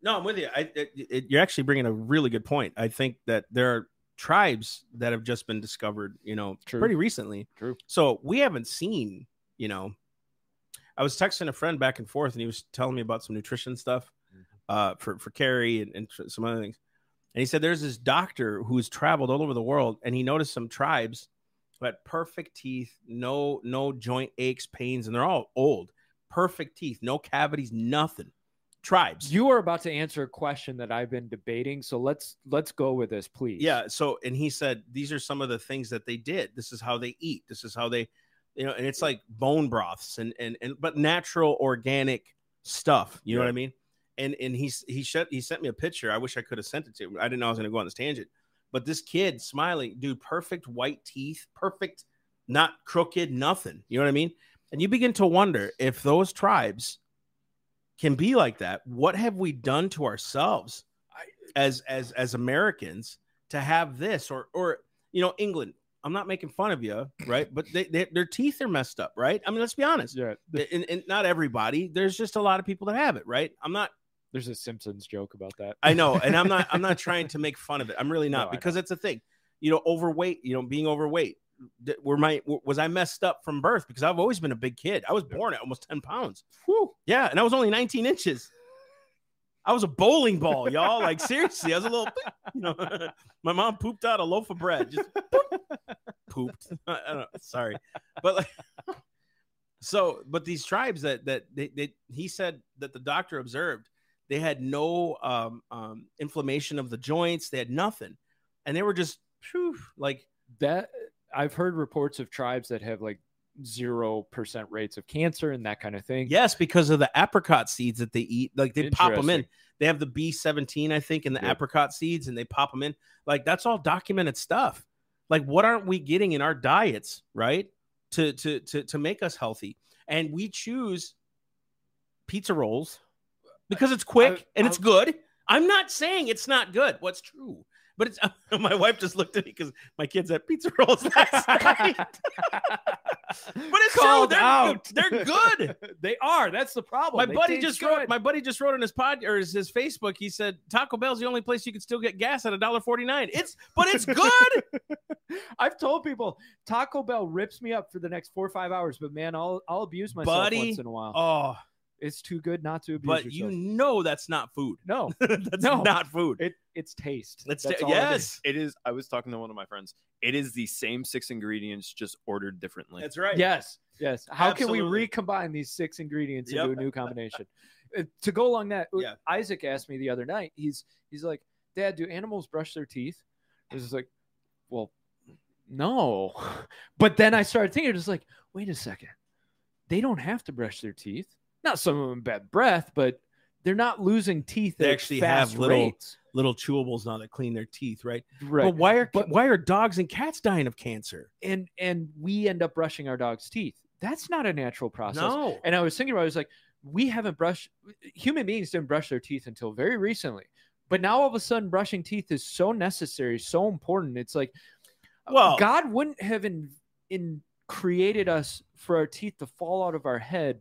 No, I'm with you. I, it, it- you're actually bringing a really good point. I think that there are tribes that have just been discovered, you know, True. pretty recently. True. So we haven't seen, you know, I was texting a friend back and forth, and he was telling me about some nutrition stuff uh, for for Carrie and, and some other things. And he said there's this doctor who's traveled all over the world, and he noticed some tribes who had perfect teeth, no no joint aches, pains, and they're all old, perfect teeth, no cavities, nothing. Tribes. You are about to answer a question that I've been debating, so let's let's go with this, please. Yeah. So, and he said these are some of the things that they did. This is how they eat. This is how they, you know, and it's like bone broths and and and but natural organic stuff. You know what I mean? And and he's he shut he sent me a picture. I wish I could have sent it to him. I didn't know I was going to go on this tangent. But this kid smiling, dude, perfect white teeth, perfect, not crooked, nothing. You know what I mean? And you begin to wonder if those tribes can be like that. What have we done to ourselves as as as Americans to have this or or you know England? I'm not making fun of you, right? But they, they, their teeth are messed up, right? I mean, let's be honest. Yeah. And, and not everybody. There's just a lot of people that have it, right? I'm not. There's a Simpsons joke about that. I know, and I'm not. I'm not trying to make fun of it. I'm really not I because it's a thing. You know, overweight. You know, being overweight. Were my was I messed up from birth? Because I've always been a big kid. I was born at almost ten pounds. Whew. Yeah, and I was only 19 inches. I was a bowling ball, y'all. Like seriously, I was a little, you know. my mom pooped out a loaf of bread, just pooped. I don't know. Sorry, but like, so, but these tribes that that they, they he said that the doctor observed, they had no um, um, inflammation of the joints. They had nothing, and they were just phew, like That I've heard reports of tribes that have like zero percent rates of cancer and that kind of thing. Yes, because of the apricot seeds that they eat. Like they pop them in. They have the B17, I think, in the Yep. apricot seeds, and they pop them in. Like that's all documented stuff. Like what aren't we getting in our diets, right? To to to to make us healthy, and we choose pizza rolls because it's quick and it's good. I'm not saying it's not good. What's true? But it's my wife just looked at me because my kids had pizza rolls last night. But it's true. They're, out. they're good. they are. That's the problem. my They buddy just good. wrote. My buddy just wrote on his pod or his, his Facebook. He said Taco Bell's the only place you can still get gas at a dollar forty nine. It's but it's good. I've told people Taco Bell rips me up for the next four or five hours, but man, I'll I'll abuse myself Buddy, once in a while. oh, it's too good not to abuse but yourself. you know that's not food. no, that's No. not food. it it's taste. It's ta- all it is. yes, It is. I was talking to one of my friends. It is the same six ingredients, just ordered differently. that's right. Yes, yes. How can we recombine these six ingredients into a new combination? Uh, to go along that, Yeah. Isaac asked me the other night. He's he's like, Dad, do animals brush their teeth? I was like, well, no. But then I started thinking, just like, wait a second, they don't have to brush their teeth. Not some of them bad breath, but they're not losing teeth. They actually have little- rates. Little chewables now that clean their teeth, right? right. But why are But- why are dogs and cats dying of cancer? and and we end up brushing our dog's teeth. That's not a natural process. No. And I was thinking about, it, I was like, we haven't brushed. Human beings didn't brush their teeth until very recently, but now all of a sudden, brushing teeth is so necessary, so important. It's like, uh, Well- God wouldn't have in, in created us for our teeth to fall out of our head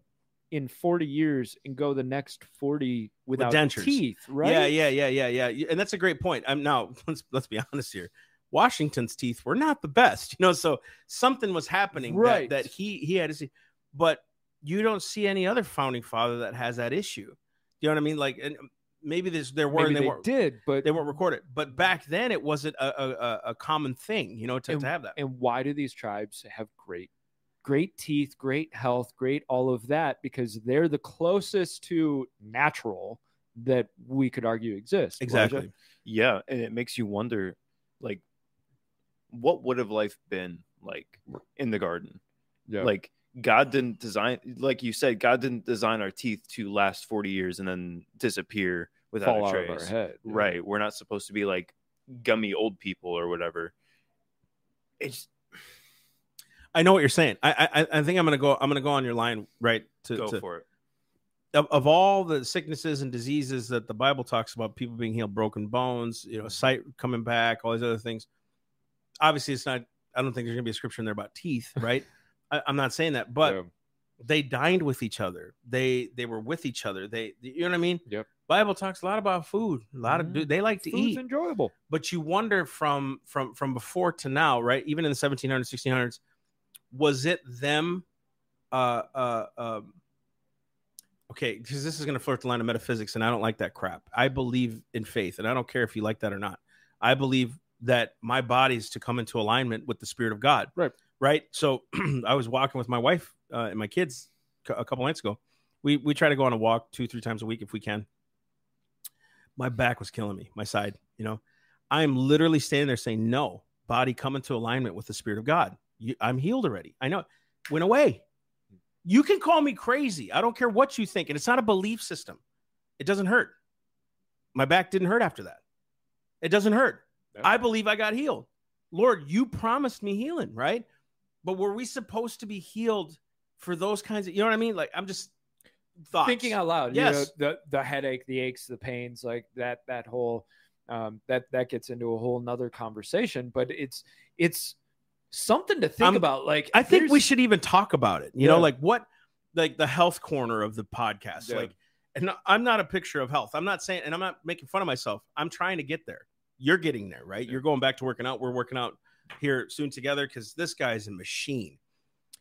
in 40 years and go the next 40 without dentures. teeth, right? Yeah, yeah, yeah, yeah, yeah. And that's a great point. I'm now let's let's be honest here. Washington's teeth were not the best, you know. So something was happening Right. that, he he had to see, but you don't see any other founding father that has that issue. You know what I mean? Like, and um, maybe there's there were Maybe and they, they weren't did, but they weren't recorded, but back then it wasn't a a, a- a common thing, you know, to, And- to have that. And why do these tribes have great, great teeth, great health, great all of that? Because they're the closest to natural that we could argue exists. Exactly. Elijah? Yeah, and it makes you wonder, like, what would have life been like in the garden? Yeah. Like, God didn't design, like you said, God didn't design our teeth to last forty years and then disappear without fall a out of our head. Yeah. Right. We're not supposed to be like gummy old people or whatever. It's I know what you're saying. I I, I think I'm gonna go. I'm gonna go on your line, right? To, go to- for it. of, of all the sicknesses and diseases that the Bible talks about, people being healed, broken bones, you know, sight coming back, all these other things. Obviously, it's not. I don't think there's gonna be a scripture in there about teeth, right? I, I'm not saying that, but Yeah. they dined with each other. They they were with each other. They, you know what I mean? Yep. Bible talks a lot about food. A lot of Mhm. dude, they like to Food's eat enjoyable. but you wonder from from from before to now right even in the 1700s 1600s was it them uh uh um okay because this is going to flirt the line of metaphysics and i don't like that crap. I believe in faith and i don't care if you like that or not. I believe that my body is to come into alignment with the spirit of god. Right. right? So i was walking with my wife uh, and my kids a couple nights ago. We we try to go on a walk two three times a week if we can. My back was killing me my side you know? I'm literally standing there saying, No, body, come into alignment with the Spirit of God. You, I'm healed already. I know. Went away. You can call me crazy. I don't care what you think. And it's not a belief system. It doesn't hurt. My back didn't hurt after that. It doesn't hurt. Yeah. I believe I got healed. Lord, you promised me healing, right? But were we supposed to be healed for those kinds of, you know what I mean? Like, I'm just thoughts. Thinking out loud. Yes. You know, the the headache, the aches, the pains, like that that whole um that that gets into a whole nother conversation. But it's it's something to think I'm- about. Like I think we should even talk about it. You know, like what, like the health corner of the podcast. Yeah. Like, and I'm not a picture of health. I'm not saying, and I'm not making fun of myself. I'm trying to get there. You're getting there, right? Yeah. You're going back to working out. We're working out here soon together because this guy's a machine.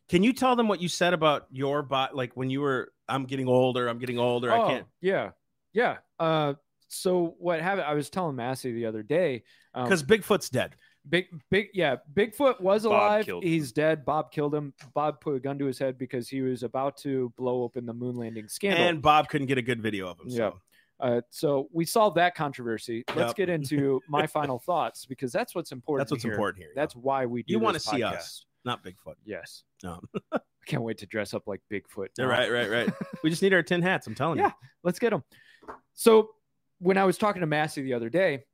Can you tell them what you said about your bot? Like when you were, I'm getting older. I'm getting older. I can't. Oh, Yeah, yeah. Uh, so what happened? I was telling Massey the other day um, Because Bigfoot's dead. Big, big, yeah. Bigfoot was Bob alive. He's dead. Bob killed him. Bob put a gun to his head because he was about to blow open the moon landing scandal. And Bob couldn't get a good video of him. Yeah. So. Uh, so we solved that controversy. Let's Yep. get into my final thoughts because that's what's important. That's what's here. important here. That's why we do. you want to see us, not Bigfoot. Yes. Um, I can't wait to dress up like Bigfoot. now. right, right, right. we just need our tin hats. I'm telling Yeah. you. Let's get them. So when I was talking to Massey the other day,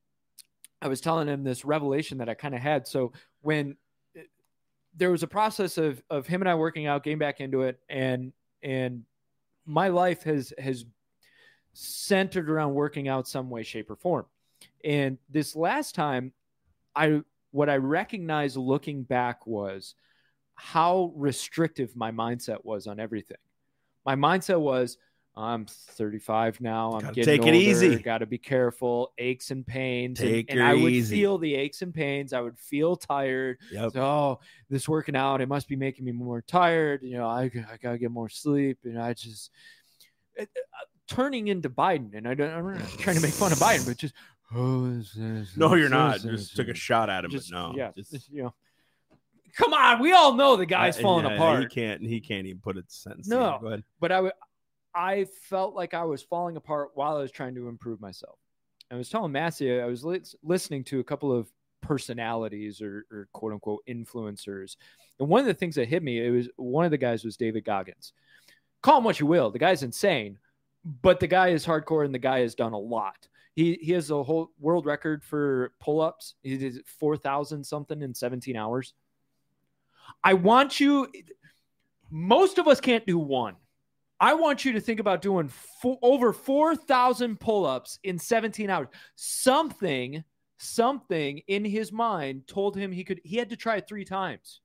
I was telling him this revelation that I kind of had. So when uh, there was a process of of him and I working out, getting back into it, and and my life has has centered around working out some way, shape, or form. And this last time, I what I recognized looking back was how restrictive my mindset was on everything. My mindset was, I'm 35 now. I'm Gotta getting take it easy. Got to be careful. Aches and pains. and- Take and, her I would easy. feel the aches and pains. I would feel tired. Yep. So, oh, this working out, it must be making me more tired. You know, I, I gotta get more sleep. And I just it- uh, turning into Biden. And I don't, I'm not trying to make fun of Biden, but just, oh, this- this- No, you're this- not. Just took a shot at him, just, no. yeah, just- you know, come on. We all know the guy's I- falling yeah, apart He can't. He can't even put a sentence. No. together. Go ahead. but I w- I felt like I was falling apart while I was trying to improve myself. I was telling Massey, I was lis- listening to a couple of personalities or, or quote unquote influencers. And one of the things that hit me, it was one of the guys was David Goggins. Call him what you will. The guy's insane, but the guy is hardcore and the guy has done a lot. He, he has a whole world record for pull ups. He did 4,000 something in 17 hours. I want you, most of us can't do one. I want you to think about doing fo- over 4,000 pull ups in 17 hours. Something, something in his mind told him he could, he had to try it three times.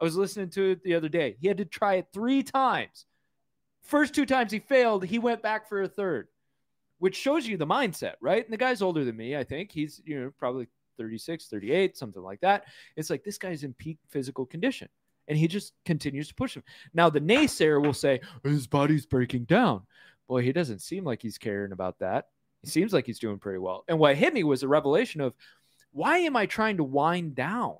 I was listening to it the other day. He had to try it three times. First two times he failed, he went back for a third, which shows you the mindset, right? And the guy's older than me, I think. He's, you know, probably 36, 38, something like that. It's like this guy's in peak physical condition and he just continues to push him. Now, the naysayer will say, his body's breaking down. Boy, he doesn't seem like he's caring about that. He seems like he's doing pretty well. And what hit me was a revelation of why am I trying to wind down?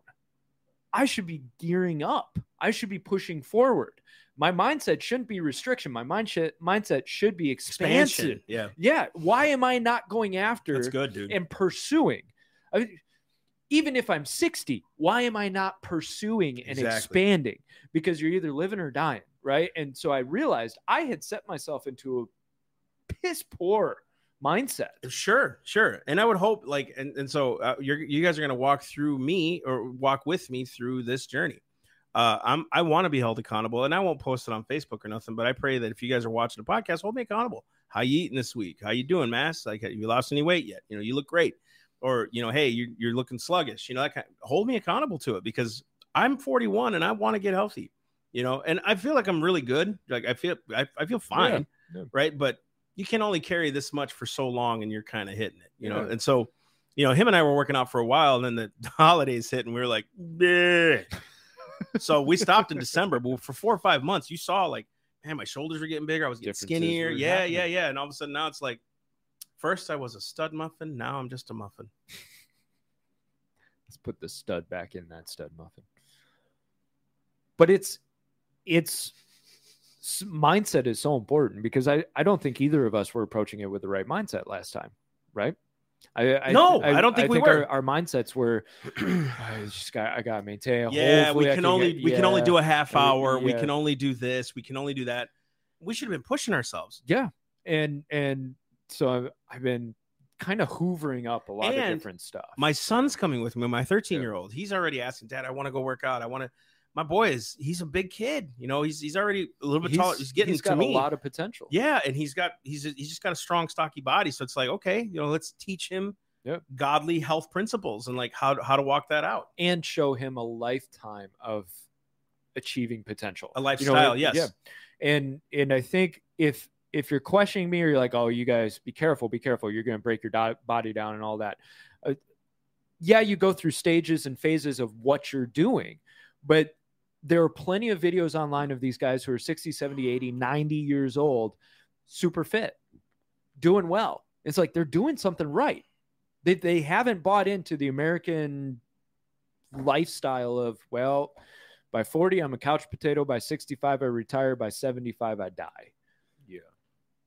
I should be gearing up. I should be pushing forward. My mindset shouldn't be restriction. My mindset mindset should be expansive. Expansion. Yeah. Yeah. Why am I not going after That's good, dude. and pursuing? I mean, even if I'm 60, why am I not pursuing and Exactly. expanding? Because you're either living or dying, right? And so I realized I had set myself into a piss poor mindset. Sure, sure. And I would hope, like, and, and so uh, you're, you guys are going to walk through me or walk with me through this journey. Uh, I'm, I want to be held accountable, and I won't post it on Facebook or nothing. But I pray that if you guys are watching the podcast, hold me accountable. How you eating this week? How you doing, Mass? Like, have you lost any weight yet? You know, you look great. Or you know, hey, you're, you're looking sluggish. You know, that kind hold me accountable to it because I'm 41 and I want to get healthy. You know, and I feel like I'm really good. Like I feel, I, I feel fine, yeah. right? But you can only carry this much for so long and you're kind of hitting it, you know. Yeah. And so, you know, him and I were working out for a while, and then the holidays hit, and we were like, "Bleh." so we stopped in December. But for four or five months, you saw like, man, my shoulders were getting bigger. I was getting skinnier. Yeah, happening. yeah, yeah. And all of a sudden, now it's like, first I was a stud muffin, now I'm just a muffin. Let's put the stud back in that stud muffin. But it's it's mindset is so important because I I don't think either of us were approaching it with the right mindset last time, right? I, I No, I don't think we were. Our, our mindsets were I just got I got to maintain. yeah, Hopefully we I can only get- we can only do a half hour. We can only do this. We can only do that. We should have been pushing ourselves. Yeah, and and so I've, I've been kind of hoovering up a lot of different stuff. My son's coming with me, my 13 year old. He's already asking, Dad, I want to go work out. I want to. My boy is, he's a big kid. You know, he's he's already a little bit taller. He's getting he's got me. a lot of potential. Yeah, and he's got he's he's just got a strong, stocky body. So it's like, okay, you know, let's teach him Yep. godly health principles and like how how to walk that out. and show him a lifetime of achieving potential. A You know, lifestyle, yes. Yeah. And and I think if if you're questioning me or you're like, oh, you guys be careful, be careful, you're going to break your body down and all that. Uh, yeah, you go through stages and phases of what you're doing, but there are plenty of videos online of these guys who are 60, 70, 80, 90 years old, super fit, doing well. It's like they're doing something right. They, they haven't bought into the American lifestyle of, well, by 40, I'm a couch potato. By 65, I retire. By 75, I die.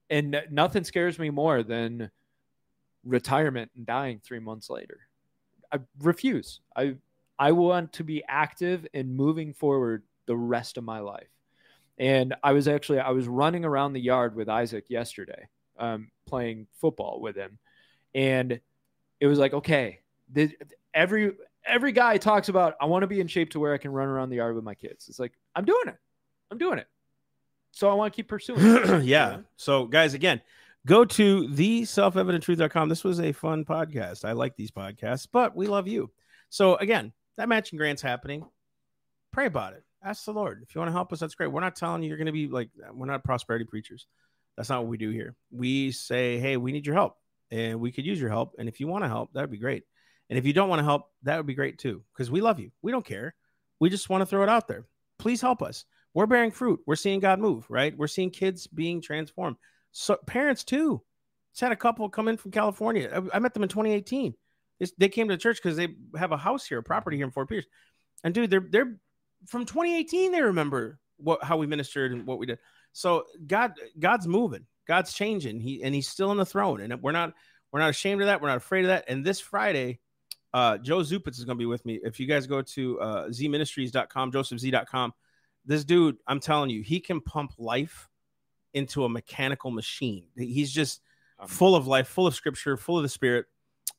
And nothing scares me more than retirement and dying three months later. I refuse. I I want to be active and moving forward the rest of my life. And I was actually I was running around the yard with Isaac yesterday, um, playing football with him, and it was like, okay, every every guy talks about I want to be in shape to where I can run around the yard with my kids. It's like I'm doing it, I'm doing it. So I want to keep pursuing. it. yeah. So, guys, again, go to the self-evidenttruth.com. This was a fun podcast. I like these podcasts, but we love you. So, again, that matching grant's happening. Pray about it. Ask the Lord. If you want to help us, that's great. We're not telling you you're going to be like, we're not prosperity preachers. That's not what we do here. We say, hey, we need your help and we could use your help. And if you want to help, that would be great. And if you don't want to help, that would be great too, because we love you. We don't care. We just want to throw it out there. Please help us. We're bearing fruit. We're seeing God move, right? We're seeing kids being transformed. So parents too. Just had a couple come in from California. I, I met them in 2018. It's, they came to the church because they have a house here, a property here in Fort Pierce. And dude, they're they're from 2018. They remember what how we ministered and what we did. So God, God's moving. God's changing. He and He's still on the throne, and we're not we're not ashamed of that. We're not afraid of that. And this Friday, uh, Joe Zupitz is going to be with me. If you guys go to uh, zministries.com, josephz.com, this dude, I'm telling you, he can pump life into a mechanical machine. He's just Um, full of life, full of scripture, full of the spirit.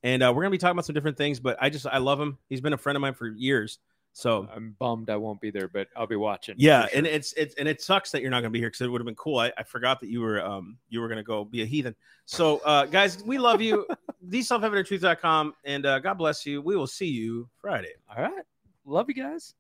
And uh, we're going to be talking about some different things, but I just, I love him. He's been a friend of mine for years. So I'm bummed I won't be there, but I'll be watching. yeah, sure. and it's it's and it sucks that you're not going to be here because it would have been cool. I, I forgot that you were um you were going to go be a heathen. So uh guys, we love you. the self evident truth.com and uh, God bless you. We will see you Friday. all right. Love you guys.